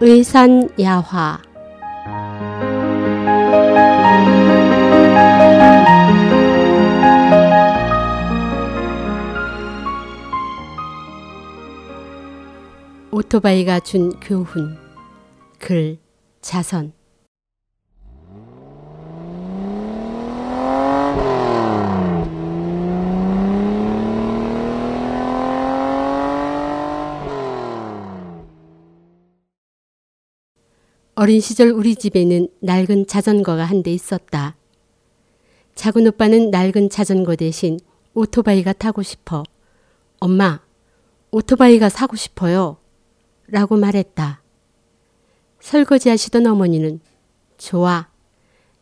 의산야화. 오토바이가 준 교훈 글 자선 어린 시절 우리 집에는 낡은 자전거가 한 대 있었다. 작은 오빠는 낡은 자전거 대신 오토바이가 타고 싶어. 엄마, 오토바이가 사고 싶어요. 라고 말했다. 설거지 하시던 어머니는 좋아.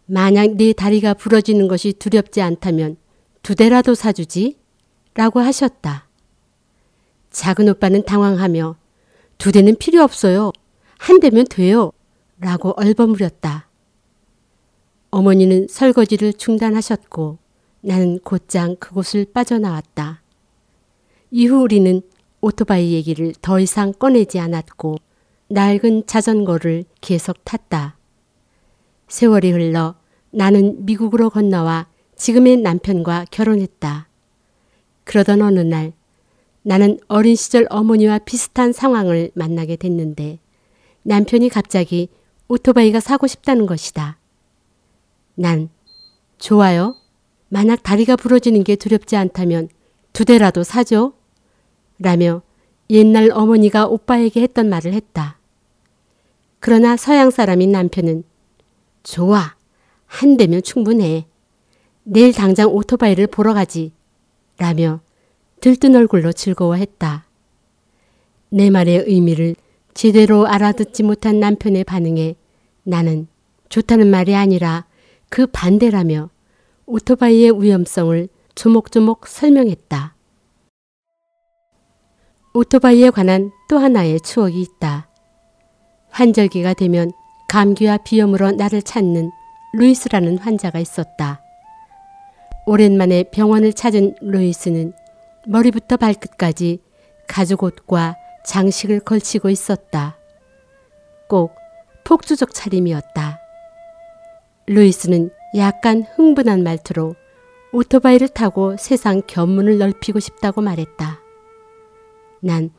만약 네 다리가 부러지는 것이 두렵지 않다면 두 대라도 사주지? 라고 하셨다. 작은 오빠는 당황하며 두 대는 필요 없어요. 한 대면 돼요. 라고 얼버무렸다. 어머니는 설거지를 중단하셨고 나는 곧장 그곳을 빠져나왔다. 이후 우리는 오토바이 얘기를 더 이상 꺼내지 않았고 낡은 자전거를 계속 탔다. 세월이 흘러 나는 미국으로 건너와 지금의 남편과 결혼했다. 그러던 어느 날 나는 어린 시절 어머니와 비슷한 상황을 만나게 됐는데 남편이 갑자기 오토바이가 사고 싶다는 것이다. 난 좋아요. 만약 다리가 부러지는 게 두렵지 않다면 두 대라도 사죠. 라며 옛날 어머니가 오빠에게 했던 말을 했다. 그러나 서양 사람인 남편은 좋아. 한 대면 충분해. 내일 당장 오토바이를 보러 가지. 라며 들뜬 얼굴로 즐거워했다. 내 말의 의미를 제대로 알아듣지 못한 남편의 반응에 나는 좋다는 말이 아니라 그 반대라며 오토바이의 위험성을 조목조목 설명했다. 오토바이에 관한 또 하나의 추억이 있다. 환절기가 되면 감기와 비염으로 나를 찾는 루이스라는 환자가 있었다. 오랜만에 병원을 찾은 루이스는 머리부터 발끝까지 가죽 옷과 장식을 걸치고 있었다. 꼭 폭주적 차림이었다. 루이스는 약간 흥분한 말투로 오토바이를 타고 세상 견문을 넓히고 싶다고 말했다. 난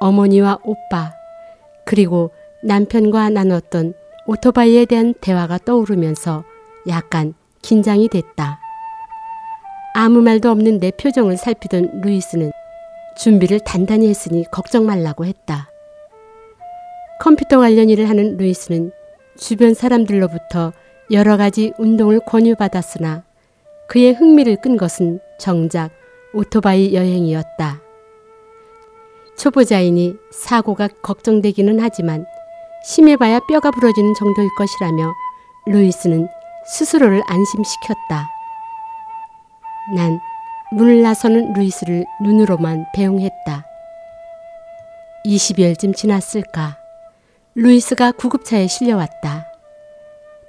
어머니와 오빠, 그리고 남편과 나눴던 오토바이에 대한 대화가 떠오르면서 약간 긴장이 됐다. 아무 말도 없는 내 표정을 살피던 루이스는 준비를 단단히 했으니 걱정 말라고 했다. 컴퓨터 관련 일을 하는 루이스는 주변 사람들로부터 여러 가지 운동을 권유받았으나 그의 흥미를 끈 것은 정작 오토바이 여행이었다. 초보자이니 사고가 걱정되기는 하지만 심해봐야 뼈가 부러지는 정도일 것이라며 루이스는 스스로를 안심시켰다. 난 문을 나서는 루이스를 눈으로만 배웅했다. 20여일쯤 지났을까. 루이스가 구급차에 실려왔다.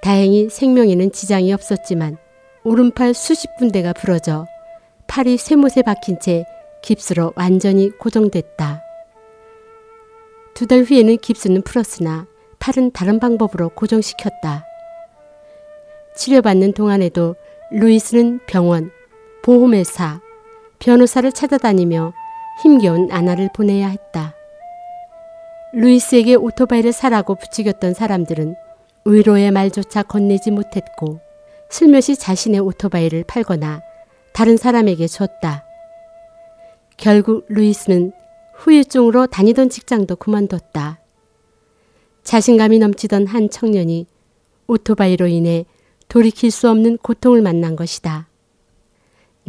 다행히 생명에는 지장이 없었지만 오른팔 수십 군데가 부러져 팔이 쇠못에 박힌 채 깁스로 완전히 고정됐다. 두 달 후에는 깁스는 풀었으나 팔은 다른 방법으로 고정시켰다. 치료받는 동안에도 루이스는 병원, 보험회사, 변호사를 찾아다니며 힘겨운 나날을 보내야 했다. 루이스에게 오토바이를 사라고 부추겼던 사람들은 의로의 말조차 건네지 못했고 슬며시 자신의 오토바이를 팔거나 다른 사람에게 줬다. 결국 루이스는 후유증으로 다니던 직장도 그만뒀다. 자신감이 넘치던 한 청년이 오토바이로 인해 돌이킬 수 없는 고통을 만난 것이다.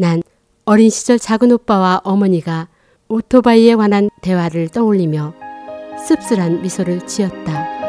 난 어린 시절 작은 오빠와 어머니가 오토바이에 관한 대화를 떠올리며 씁쓸한 미소를 지었다.